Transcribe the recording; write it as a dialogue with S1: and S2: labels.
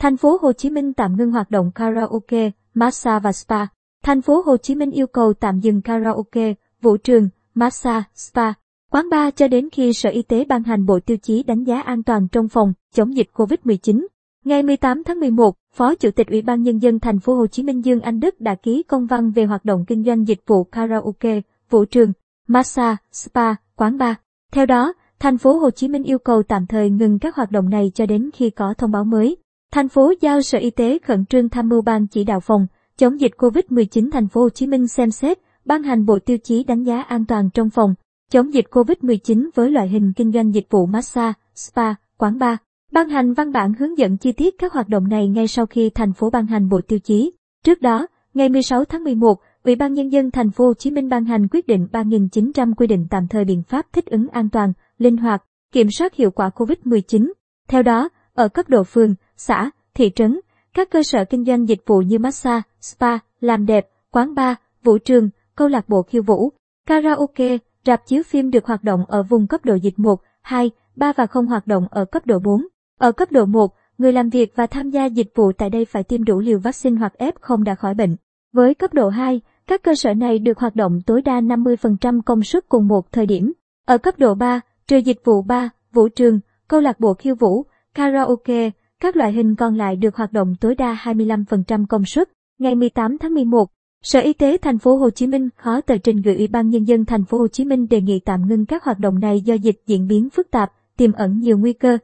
S1: Thành phố Hồ Chí Minh tạm ngưng hoạt động karaoke, massage và spa. Thành phố Hồ Chí Minh yêu cầu tạm dừng karaoke, vũ trường, massage, spa, quán bar cho đến khi Sở Y tế ban hành bộ tiêu chí đánh giá an toàn trong phòng chống dịch COVID-19. Ngày 18 tháng 11, Phó Chủ tịch Ủy ban nhân dân thành phố Hồ Chí Minh Dương Anh Đức đã ký công văn về hoạt động kinh doanh dịch vụ karaoke, vũ trường, massage, spa, quán bar. Theo đó, thành phố Hồ Chí Minh yêu cầu tạm thời ngừng các hoạt động này cho đến khi có thông báo mới. Thành phố giao Sở Y tế khẩn trương tham mưu ban chỉ đạo phòng chống dịch COVID-19 thành phố Hồ Chí Minh xem xét, ban hành bộ tiêu chí đánh giá an toàn trong phòng chống dịch COVID-19 với loại hình kinh doanh dịch vụ massage, spa, quán bar. Ban hành văn bản hướng dẫn chi tiết các hoạt động này ngay sau khi thành phố ban hành bộ tiêu chí. Trước đó, ngày 16 tháng 11, Ủy ban nhân dân thành phố Hồ Chí Minh ban hành quyết định 3.900 quy định tạm thời biện pháp thích ứng an toàn, linh hoạt, kiểm soát hiệu quả COVID-19. Theo đó, ở cấp độ phường, xã, thị trấn, các cơ sở kinh doanh dịch vụ như massage, spa, làm đẹp, quán bar, vũ trường, câu lạc bộ khiêu vũ, karaoke, rạp chiếu phim được hoạt động ở vùng cấp độ dịch 1, 2, 3 và không hoạt động ở cấp độ 4. Ở cấp độ 1, người làm việc và tham gia dịch vụ tại đây phải tiêm đủ liều vaccine hoặc F0 đã khỏi bệnh. Với cấp độ 2, các cơ sở này được hoạt động tối đa 50% công suất cùng một thời điểm. Ở cấp độ 3, trừ dịch vụ 3, vũ trường, câu lạc bộ khiêu vũ, karaoke, các loại hình còn lại được hoạt động tối đa 25% công suất. Ngày 18 tháng 11, Sở Y tế thành phố Hồ Chí Minh khó tờ trình gửi Ủy ban nhân dân thành phố Hồ Chí Minh đề nghị tạm ngưng các hoạt động này do dịch diễn biến phức tạp, tiềm ẩn nhiều nguy cơ.